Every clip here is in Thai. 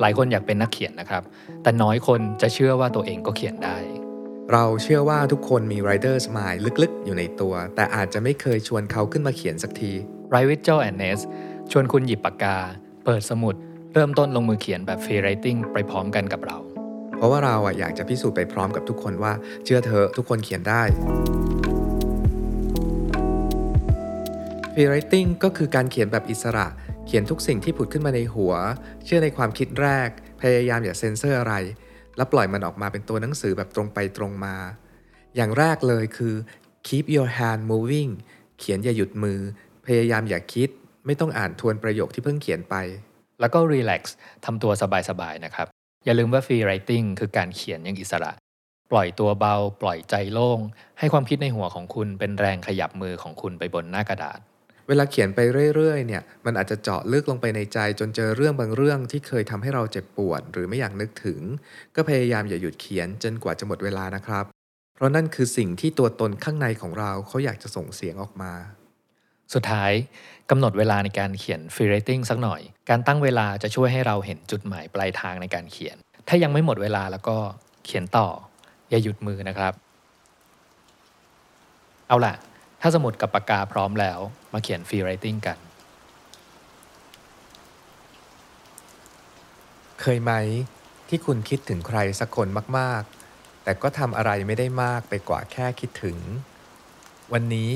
หลายคนอยากเป็นนักเขียนนะครับ แต่น้อยคนจะเชื่อว่าตัวเองก็เขียนได้ เราเชื่อว่าทุกคนมี Writer's Mind ลึกๆ อยู่ในตัว แต่อาจจะไม่เคยชวนเขาขึ้นมาเขียนสักทีไรวิ t เจลแอนเนสชวนคุณหยิบปากกา เปิดสมุด เริ่มต้นลงมือเขียนแบบฟรีไรติงไปพร้อมกันกับเรา เพราะว่าเราอะอยากจะพิสูจน์ไปพร้อมกับทุกคนว่า เชื่อเธอะทุกคนเขียนได้ Free Writing ก็คือการเขียนแบบอิสระ เขียนทุกสิ่งที่ผุดขึ้นมาในหัว เชื่อในความคิดแรก พยายามอย่าเซ็นเซอร์อะไร แล้วปล่อยมันออกมาเป็นตัวหนังสือแบบตรงไปตรงมา อย่างแรกเลยคือ keep your hand moving เขียนอย่าหยุดมือ พยายามอย่าคิด ไม่ต้องอ่านทวนประโยคที่เพิ่งเขียนไป แล้วก็ relax ทำตัวสบายๆนะครับ อย่าลืมว่า freewriting คือการเขียนอย่างอิสระ ปล่อยตัวเบา ปล่อยใจโล่ง ให้ความคิดในหัวของคุณเป็นแรงขยับมือของคุณไปบนหน้ากระดาษ เวลาเขียนไปเรื่อยๆเนี่ยมันอาจจะเจาะลึกลงไปในใจ จนเจอเรื่องบางเรื่องที่เคยทำให้เราเจ็บปวด หรือไม่อยากนึกถึง ก็พยายามอย่าหยุดเขียนจนกว่าจะหมดเวลานะครับ เพราะนั่นคือสิ่งที่ตัวตนข้างในของเราเขาอยากจะส่งเสียงออกมา สุดท้ายกำหนดเวลาในการเขียน freewriting สักหน่อย การตั้งเวลาจะช่วยให้เราเห็นจุดหมายปลายทางในการเขียน ถ้ายังไม่หมดเวลาแล้วก็เขียนต่อ อย่าหยุดมือนะครับ เอาล่ะ ถ้าสมุดกับปากกาพร้อมแล้ว มาเขียนฟรีไรติงกัน เคยไหมที่คุณคิดถึงใครสักคนมาก ๆ แต่ก็ทำอะไรไม่ได้มากไปกว่าแค่คิดถึง วันนี้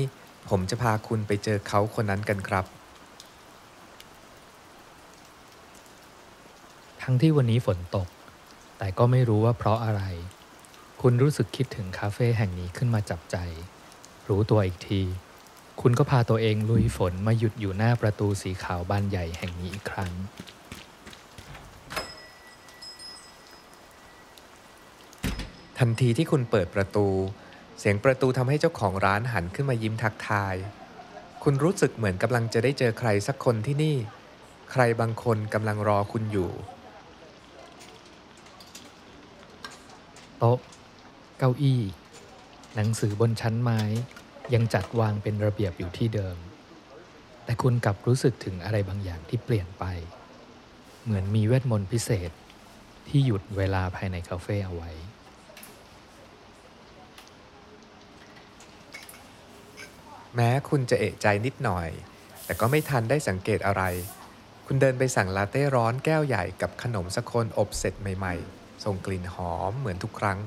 ผมจะพาคุณไปเจอเขาคนนั้นกันครับ ทั้งที่วันนี้ฝนตก แต่ก็ไม่รู้ว่าเพราะอะไร คุณรู้สึกคิดถึงคาเฟ่แห่งนี้ขึ้นมาจับใจ รู้ตัวอีกที คุณก็พาตัวเองลุยฝนมาหยุดอยู่หน้าประตูสีขาวบานใหญ่แห่งนี้อีกครั้ง ทันทีที่คุณเปิดประตู เสียงประตูทำให้เจ้าของร้านหันขึ้นมายิ้มทักทาย คุณรู้สึกเหมือนกำลังจะได้เจอใครสักคนที่นี่ ใครบางคนกำลังรอคุณอยู่ โต๊ะ เก้าอี้ หนังสือบนชั้นไม้ยังจัดวางเป็นระเบียบอยู่ที่เดิม แต่คุณกลับรู้สึกถึงอะไรบางอย่างที่เปลี่ยนไป เหมือนมีเวทมนต์พิเศษที่หยุดเวลาภายในคาเฟ่เอาไว้ แม้คุณจะเอะใจนิดหน่อย แต่ก็ไม่ทันได้สังเกตอะไร คุณเดินไปสั่งลาเต้ร้อนแก้วใหญ่กับขนมสโคนอบเสร็จใหม่ ๆ ส่งกลิ่นหอมเหมือนทุกครั้ง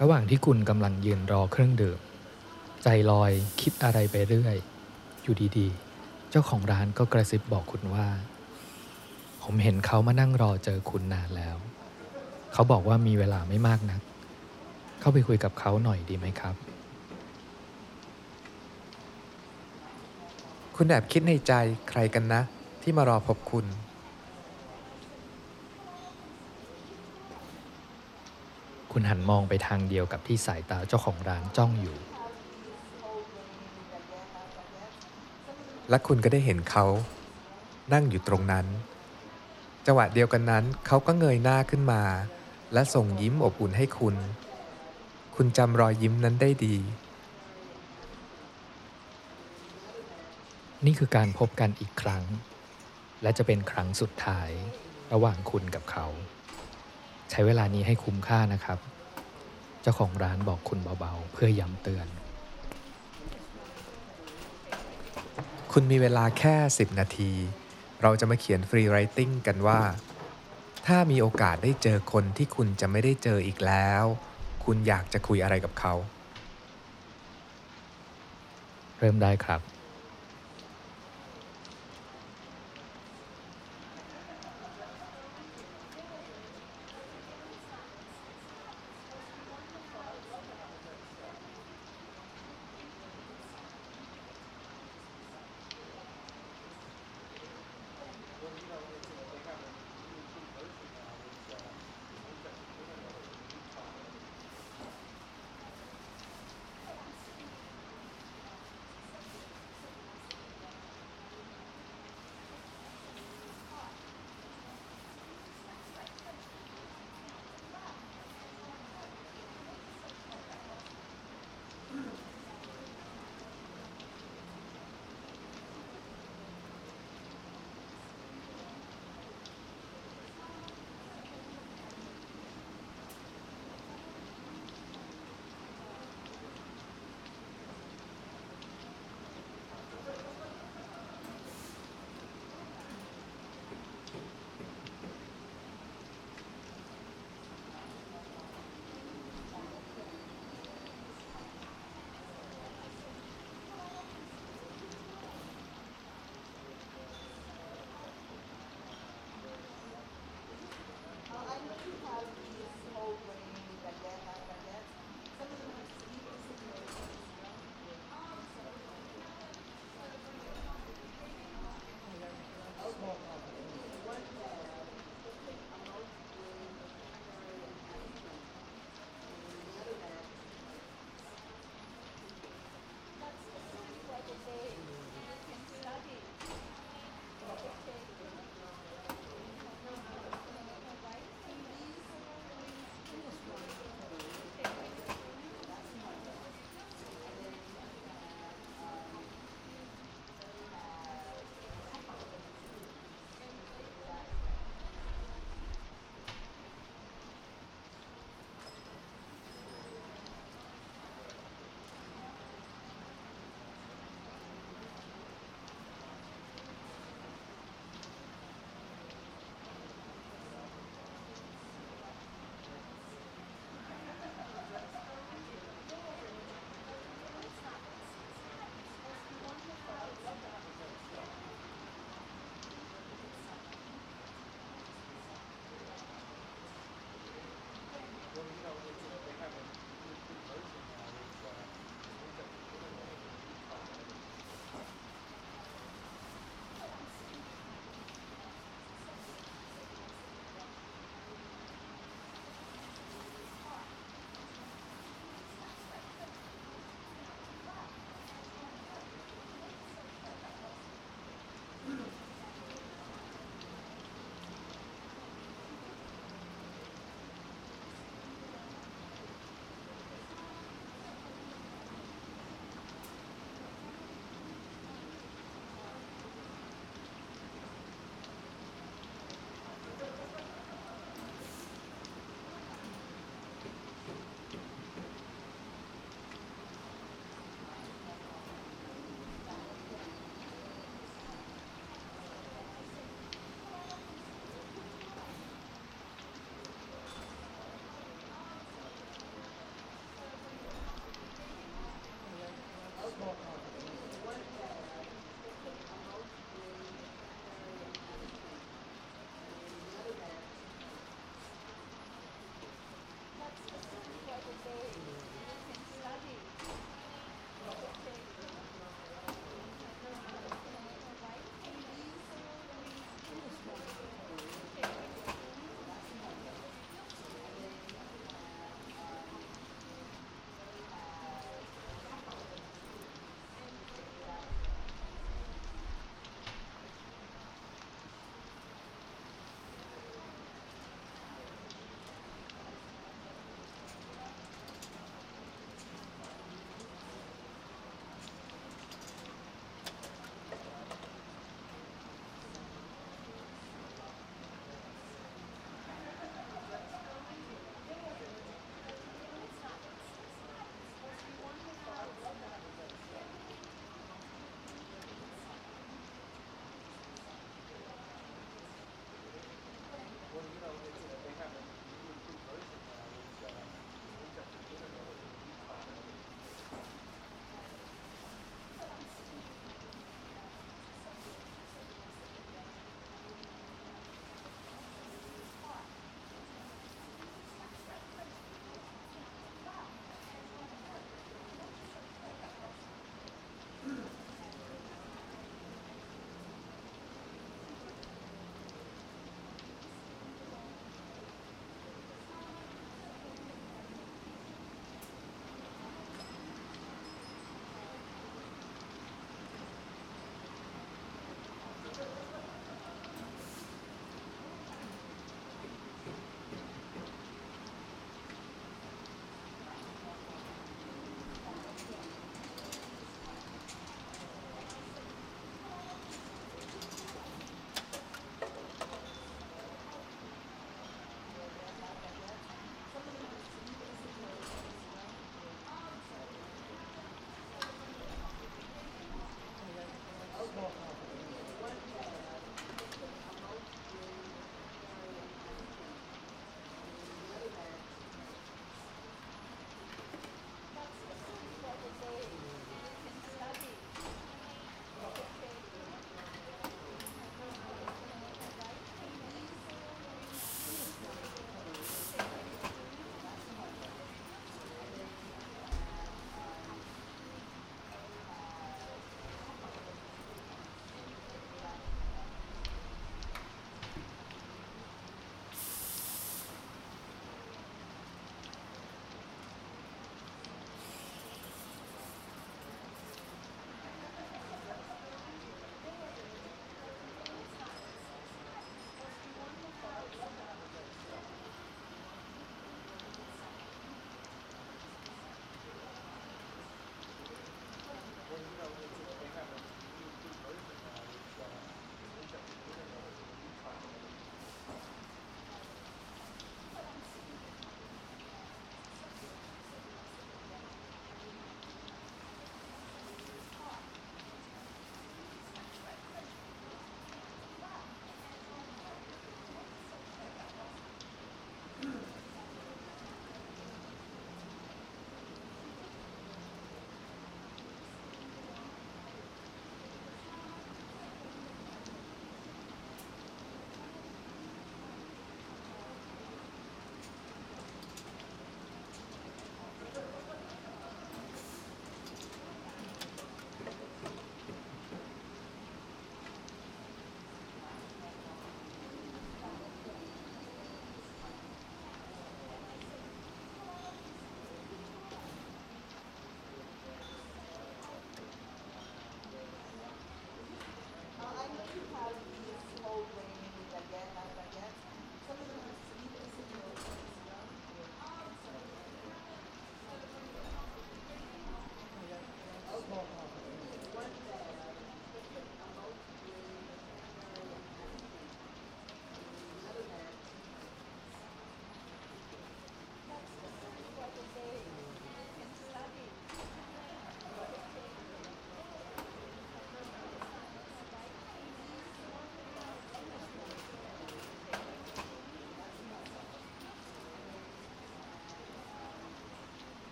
ระหว่างที่คุณกำลังยืนรอเครื่องดื่ม ใจลอยคิดอะไรไปเรื่อย อยู่ดีๆ เจ้าของร้านก็กระซิบบอกคุณว่า ผมเห็นเขามานั่งรอเจอคุณนานแล้ว เขาบอกว่ามีเวลาไม่มากนัก เข้าไปคุยกับเขาหน่อยดีไหมครับ คุณแอบคิดในใจใครกันนะ ที่มารอพบคุณ คุณหันมองไปทางเดียวกับที่สายตาเจ้าของร้านจ้องอยู่ และคุณก็ได้เห็นเขา นั่งอยู่ตรงนั้น จังหวะเดียวกันนั้นเขาก็เงยหน้าขึ้นมา และส่งยิ้มอบอุ่นให้คุณ คุณจำรอยยิ้มนั้นได้ดี นี่คือการพบกันอีกครั้ง และจะเป็นครั้งสุดท้าย ระหว่างคุณกับเขา ใช้เวลานี้ให้คุ้มค่านะครับ เจ้าของร้านบอกคุณเบาๆ เพื่อย้ำเตือน คุณมีเวลาแค่ 10 นาที เราจะมาเขียนฟรีไรติ n งกันว่า ถ้ามีโอกาสได้เจอคนที่คุณจะไม่ได้เจออีกแล้ว คุณอยากจะคุยอะไรกับเขา เริ่มได้ครับ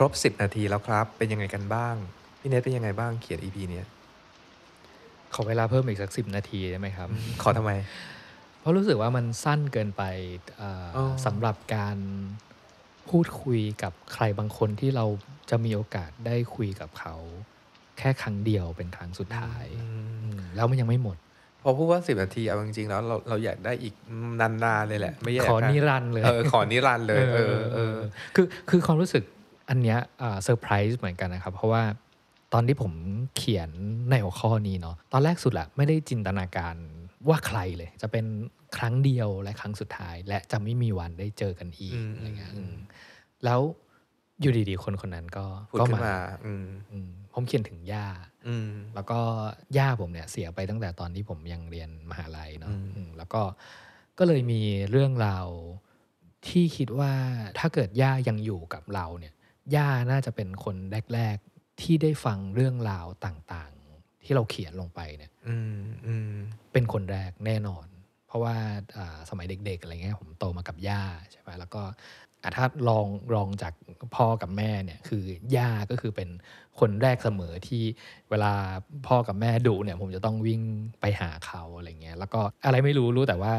รบ 10 นาทีแล้วครับ เป็นยังไงกันบ้าง พี่เนทเป็นยังไงบ้างเขียน EP เนี้ยขอเวลาเพิ่มอีกสักสิบนาทีได้ไหมครับ ขอทำไม เพราะรู้สึกว่ามันสั้นเกินไปเอ่อออสำหรับการพูดคุยกับใครบางคนที่เราจะมีโอกาสได้คุยกับเขา แค่ครั้งเดียวเป็นครั้งสุดท้ายอืมอืมแล้วมันยังไม่หมด พอพูดว่า10นาทีเอาจริงๆแล้วเราเราอยากได้อีกนานๆเลยแหละ ไม่อยากขอนิรันดร์เลย เออขอนิรันดร์เลย เออเออคือคือความรู้สึก อันเนี้ยเซอร์ไพรส์เหมือนกันนะครับ เพราะว่าตอนที่ผมเขียนในหัวข้อนี้เนาะตอนแรกสุดละไม่ได้จินตนาการว่าใครเลย จะเป็นครั้งเดียวและครั้งสุดท้าย และจะไม่มีวันได้เจอกันอีกอืมอะไรเงี้ยอืมอืมแล้วอยู่ดีๆ คนคนนั้นก็พูดก็ขึ้นมาอืมอืมผมเขียนถึงย่าอืมแล้วก็ย่าผมเนี่ยเสียไปตั้งแต่ตอนที่ผมยังเรียนมหาลัยเนาะอืมอืมแล้วก็ก็เลยมีเรื่องราวที่คิดว่าถ้าเกิดย่ายังอยู่กับเราเนี่ย ย่าน่าจะเป็นคนแรก ๆ ที่ได้ฟังเรื่องราวต่างๆ ที่เราเขียนลงไปเนี่ยอืมอืมเป็นคนแรกแน่นอน เพราะว่าอ่าสมัยเด็ก ๆ อะไรเงี้ยผมโตมากับย่าใช่ไหมแล้วก็อะ ถ้าลองลองจากพ่อกับแม่เนี่ยคือย่าก็คือเป็นคนแรกเสมอที่เวลาพ่อกับแม่ดุเนี่ยผมจะต้องวิ่งไปหาเขาอะไรเงี้ยแล้วก็อะไรไม่รู้รู้แต่ว่า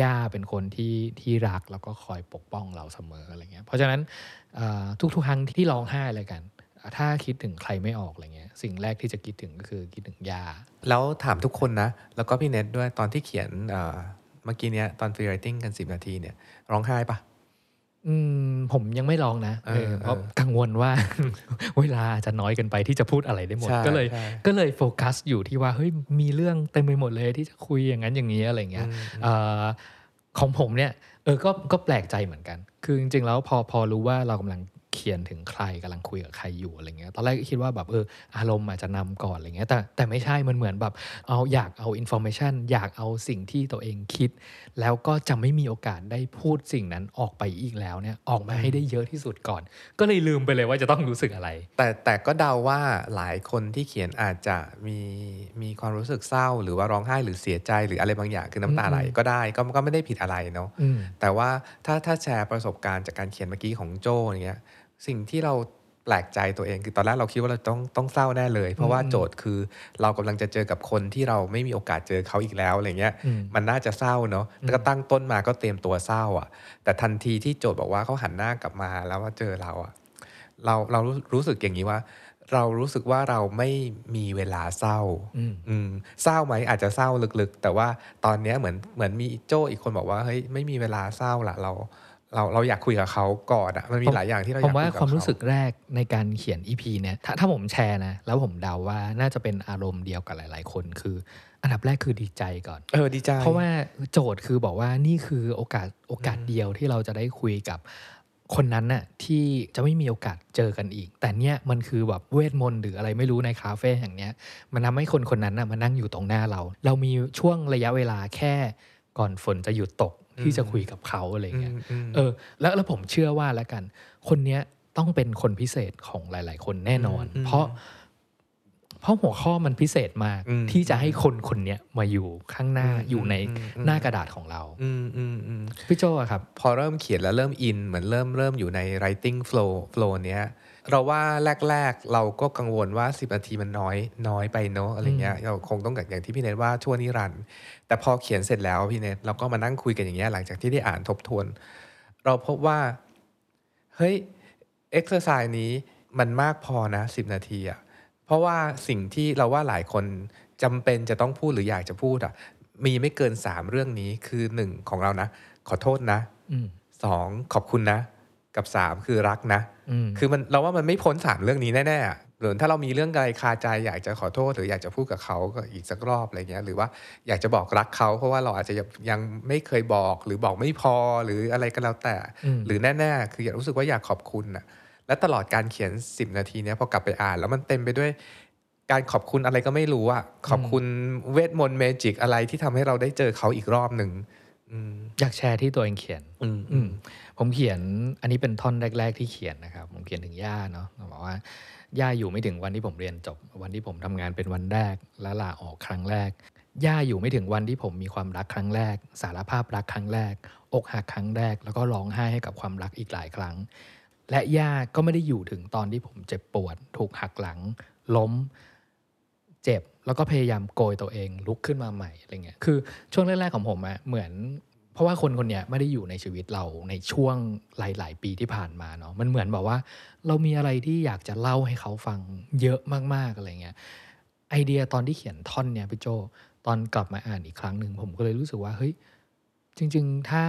ย่าเป็นคนที่ที่รักแล้วก็คอยปกป้องเราเสมออะไรเงี้ยเพราะฉะนั้นทุกๆครั้งที่ร้องไห้อะไรกัน ถ้าคิดถึงใครไม่ออกอะไรเงี้ยสิ่งแรกที่จะคิดถึงก็คือคิดถึงย่าแล้วถามทุกคนนะ แล้วก็พี่เน็ตด้วยตอนที่เขียนเอ่อเมื่อกี้เนี้ยตอนฟรีไรติ้งกัน 10 นาทีเนี่ยร้องไห้ปะ อืมผมยังไม่ลองนะเออเออเพราะเออกังวลว่า เวลาอาจจะน้อยเกินไปที่จะพูดอะไรได้หมดใช่ก็เลยใช่ก็เลยโฟกัสอยู่ที่ว่าเฮ้ยมีเรื่องเต็มไปหมดเลยที่จะคุยอย่างนั้นอย่างนี้อะไรเงี้ยอืมเอ่อของผมเนี่ยเออก็ก็แปลกใจเหมือนกัน คือจริงๆแล้วพอพอรู้ว่าเรากำลัง เขียนถึงใครกำลังคุยกับใครอยู่อะไรเงี้ยตอนแรกก็คิดว่าแบบเอออารมณ์อาจจะนำก่อนอะไรเงี้ยแต่แต่ไม่ใช่มันเหมือนแบบเอาอยากเอาอินโฟ a t ชันอยากเอาสิ่งที่ตัวเองคิด แล้วก็จะไม่มีโอกาสได้พูดสิ่งนั้นออกไปอีกแล้วเนี่ยออกมาให้ได้เยอะที่สุดก่อน ก็เลยลืมไปเลยว่าจะต้องรู้สึกอะไร แต่แต่ก็เดาว่าหลายคนที่เขียนอาจจะมีมีความรู้สึกเศร้า หรือว่าร้องไห้หรือเสียใจหรืออะไรบางอย่างคือน้ำตาไหลอืมก็ได้ก็ก็ไม่ได้ผิดอะไรเนาะอืมแต่ว่าถ้าถ้าแชร์ประสบการณ์จากการเขียนเมื่อกี้ของโจอย่างเงี้ย สิ่งที่เราแปลกใจตัวเองคือตอนแรกเราคิดว่าเราต้องต้องเศร้าแน่เลย เพราะว่าอืมโจทย์คือเรากำลังจะเจอกับคนที่เราไม่มีโอกาสเจอเขาอีกแล้วอะไรเงี้ยอืมมันน่าจะเศร้าเนาะแล้วก็ตั้งต้นมาก็เตรียมตัวเศร้าอะ แต่ทันทีที่โจทย์บอกว่าเขาหันหน้ากลับมาแล้วว่าเจอเราอะเราเรารู้รู้สึกอย่างนี้ว่า เรารู้สึกว่าเราไม่มีเวลาเศร้าอืมอืมเศร้าไหมอาจจะเศร้าลึกๆ แต่ว่าตอนเนี้ยเหมือนเหมือนมีโจ้อีกคนบอกว่าเฮ้ยไม่มีเวลาเศร้าละเรา เราเราอยากคุยกับเขาก่อนอะมันมีหลายอย่างที่เราอผยากมคุว่ายกับความเขารู้สึกแรกในการเขียน EP เนี่ยถ้าถ้าผมแชร์นะ แล้วผมเดาว่าน่าจะเป็นอารมณ์เดียวกับหลาย ๆ คนคือ อันดับแรกคือดีใจก่อน เออดีใจ เพราะว่าโจทย์คือบอกว่านี่คือโอกาสโอกาสเดียวที่เราจะได้คุยกับคนนั้นน่ะที่จะไม่มีโอกาสเจอกันอีก แต่เนี่ยมันคือแบบเวทมนต์หรืออะไรไม่รู้ในคาเฟ่แห่งเนี้ย มันทำให้คนคนนั้นน่ะมานั่งอยู่ตรงหน้าเรา เรามีช่วงระยะเวลาแค่ก่อนฝนจะหยุดตก ที่จะคุยกับเขาอะไรอืเงี้ยมอืมเออแล้วแล้วผมเชื่อว่าแล้วกัน คนเนี้ยต้องเป็นคนพิเศษของหลาย ๆ คนแน่นอนอืมเพราะ เพราะหัวข้อมันพิเศษมากอืมที่จะให้คนคนเนี้ยมาอยู่ข้างหน้าอืมอยู่ในอืมอืมหน้ากระดาษของเราอืมอืมอืมพี่โจอะครับ พอเริ่มเขียนแล้วเริ่มอิน เหมือนเริ่มเริ่มอยู่ใน writing flow flow เนี้ย เราว่าแรก ๆ เราก็กังวลว่า 10นาทีมันน้อยน้อยไปเนอะอะไรเงี้ยเราคงต้องอย่างที่พี่เนทว่าชั่วนิรันดร์แต่พอเขียนเสร็จแล้วพี่เนทเราก็มานั่งคุยกันอย่างเงี้ยหลังจากที่ได้อ่านทบทวน เราพบว่าเฮ้ยเอ็กซ์ไซส์นี้มันมากพอนะ 10 นาทีอะเพราะว่าสิ่งที่เราว่าหลายคนจำเป็นจะต้องพูดหรืออยากจะพูดอะมีไม่เกิน 3 เรื่องนี้คือ 1 ของเรานะ ขอโทษนะอืมสองขอบคุณนะ กับสามคือรักนะอืมคือมันเราว่ามันไม่พ้นสามเรื่องนี้แน่ๆอะหรือถ้าเรามีเรื่องอะไรคาใจอยากจะขอโทษ หรืออยากจะพูดกับเขาก็อีกสักรอบอะไรเงี้ยหรือว่าอยากจะบอกรักเขาเพราะว่าเราอาจจะยังไม่เคยบอกหรือบอกไม่พอหรืออะไรก็แล้วแต่อืมหรือแน่ๆคืออยากรู้สึกว่าอยากขอบคุณน่ะและตลอดการเขียน 10 นาทีเนี้ยพอกลับไปอ่าน แล้วมันเต็มไปด้วยการขอบคุณอะไรก็ไม่รู้อะขอบคุณเวทมนต์เมจิกอะไรที่ทำให้เราได้เจอเขาอีกรอบหนึ่ง อืมอยากแชร์ที่ตัวเองเขียนอืมอืมผมเขียนอันนี้เป็นท่อนแรก ๆ ที่เขียนนะครับ ผมเขียนถึงย่าเนาะบอกว่าย่าอยู่ไม่ถึงวันที่ผมเรียนจบ วันที่ผมทำงานเป็นวันแรกและลาออกครั้งแรกย่าอยู่ไม่ถึงวันที่ผมมีความรักครั้งแรก สารภาพรักครั้งแรก อกหักครั้งแรก แล้วก็ร้องไห้ให้กับความรักอีกหลายครั้ง และยากก็ไม่ได้อยู่ถึงตอนที่ผมเจ็บปวด ถูกหักหลัง ล้ม เจ็บ แล้วก็พยายามโกยตัวเองลุกขึ้นมาใหม่อะไรเงี้ยคือช่วงแรกๆของผมอะเหมือน เพราะว่าคนคนเนี้ยไม่ได้อยู่ในชีวิตเราในช่วงหลาย ๆ ปีที่ผ่านมาเนาะมันเหมือนแบบว่า เรามีอะไรที่อยากจะเล่าให้เขาฟังเยอะมากๆอะไรเงี้ยไอเดียตอนที่เขียนท่อนเนี่ยพี่โจตอนกลับมาอ่านอีกครั้งหนึ่งผมก็เลยรู้สึกว่าเฮ้ยจริง ๆ ถ้า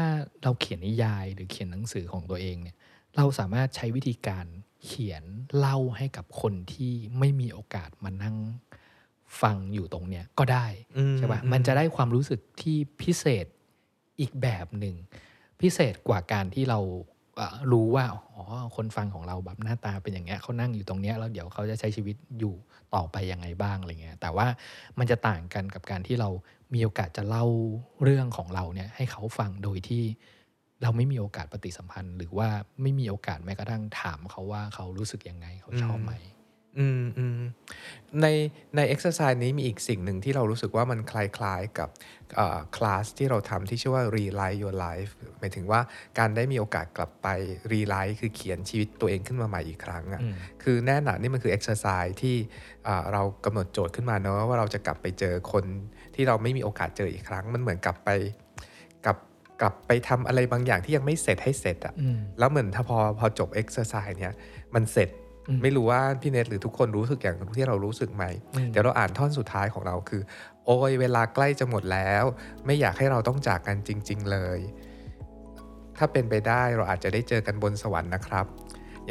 เราเขียนนิยายหรือเขียนหนังสือของตัวเองเนี่ยเราสามารถใช้วิธีการเขียนเล่าให้กับคนที่ไม่มีโอกาสมานั่ง ฟังอยู่ตรงเนี้ยก็ได้อืมใช่ปะอืมมันจะได้ความรู้สึกที่พิเศษอีกแบบหนึ่ง พิเศษกว่าการที่เราเอ่อรู้ว่าอ๋อคนฟังของเราแบบหน้าตาเป็นอย่างเงี้ยเขานั่งอยู่ตรงเนี้ยแล้วเดี๋ยวเขาจะใช้ชีวิตอยู่ต่อไปยังไงบ้างอะไรเงี้ยแต่ว่ามันจะต่างกันกับการที่เรามีโอกาสจะเล่าเรื่องของเราเนี่ยให้เขาฟังโดยที่เราไม่มีโอกาสปฏิสัมพันธ์ หรือว่าไม่มีโอกาสแม้กระทั่งถามเขาว่าเขารู้สึกยังไงเขาชอบไหม อืมอืมในใน exercise นี้มีอีกสิ่งหนึ่งที่เรารู้สึกว่ามันคล้ายๆกับคลาสที่เราทำที่ชื่อว่า Relight Your Life หมายถึงว่าการได้มีโอกาสกลับไป Relight คือเขียนชีวิตตัวเองขึ้นมาใหม่อีกครั้งอะ่ะอืมคือแน่นอนนี่มันคือ exercise ที่อ่าเรากำหนดโจทย์ขึ้นมาเนอะว่าเราจะกลับไปเจอคนที่เราไม่มีโอกาสเจออีกครั้ง มันเหมือนกลับไปกลับกลับไปทำอะไรบางอย่างที่ยังไม่เสร็จให้เสร็จอะ่ะอืมแล้วเหมือนถ้าพอพอจบ exercise เนี่ยมันเสร็จอืม ไม่รู้ว่าพี่เนทหรือทุกคนรู้สึกอย่างที่เรารู้สึกไหมอืมเดี๋ยวเราอ่านท่อนสุดท้ายของเราคือ โอ้ยเวลาใกล้จะหมดแล้ว ไม่อยากให้เราต้องจากกันจริง ๆ เลย ถ้าเป็นไปได้เราอาจจะได้เจอกันบนสวรรค์นะครับ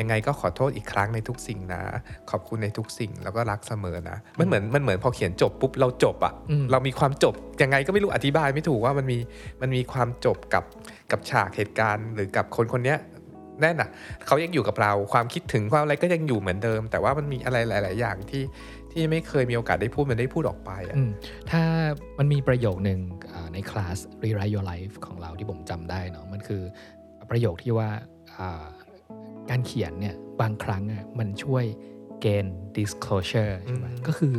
ยังไงก็ขอโทษอีกครั้งในทุกสิ่งนะ ขอบคุณในทุกสิ่งแล้วก็รักเสมอนะมันเหมือนมันเหมือนพอเขียนจบปุ๊บเราจบอะอืมเรามีความจบยังไงก็ไม่รู้อธิบายไม่ถูกว่ามันมีมันมีความจบกับกับฉากเหตุการณ์ หรือกับคนคนเนี้ย แน่นอะเขายังอยู่กับเราความคิดถึงความอะไรก็ยังอยู่เหมือนเดิม แต่ว่ามันมีอะไรหลาย ๆ อย่างที่ที่ไม่เคยมีโอกาสได้พูดมันได้พูดออกไปอะอืมถ้ามันมีประโยคหนึ่งอ่าในคลาส Rewrite Your Life ของเราที่ผมจำได้เนาะมันคือประโยคที่ว่าอ่าการเขียนเนี่ยบางครั้งอะมันช่วย gain disclosure ใช่ไหมอืมก็คือ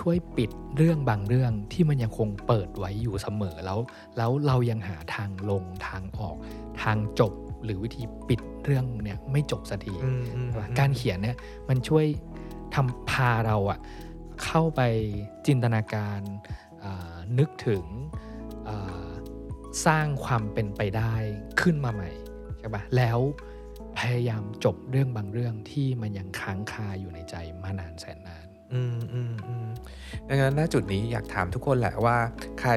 ช่วยปิดเรื่องบางเรื่องที่มันยังคงเปิดไว้อยู่เสมอแล้ว แล้วเรายังหาทางลงทางออก ทางจบ หรือวิธีปิดเรื่องเนี่ยไม่จบสักทีอืมอืมใช่ปะการเขียนเนี่ยมันช่วยทำพาเราอะเข้าไปจินตนาการอ่านึกถึงอ่าสร้างความเป็นไปได้ขึ้นมาใหม่ใช่ปะแล้วพยายามจบเรื่องบางเรื่องที่มันยังค้างคาอยู่ในใจมานานแสนนาน อืมอืมอืมดังนั้นณจุดนี้อยากถามทุกคนแหละว่า ใคร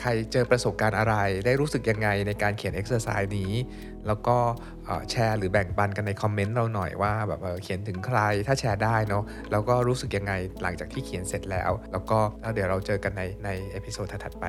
ใครเจอประสบการณ์อะไร ได้รู้สึกยังไงในการเขียน exercise นี้ แล้วก็แชร์หรือแบ่งปันกันในคอมเมนต์เราหน่อยว่าแบบเขียนถึงใครถ้าแชร์ได้เนาะแล้วก็รู้สึกยังไงหลังจากที่เขียนเสร็จแล้ว แล้วก็แล้วเดี๋ยวเราเจอกันในใน episode ถัดไป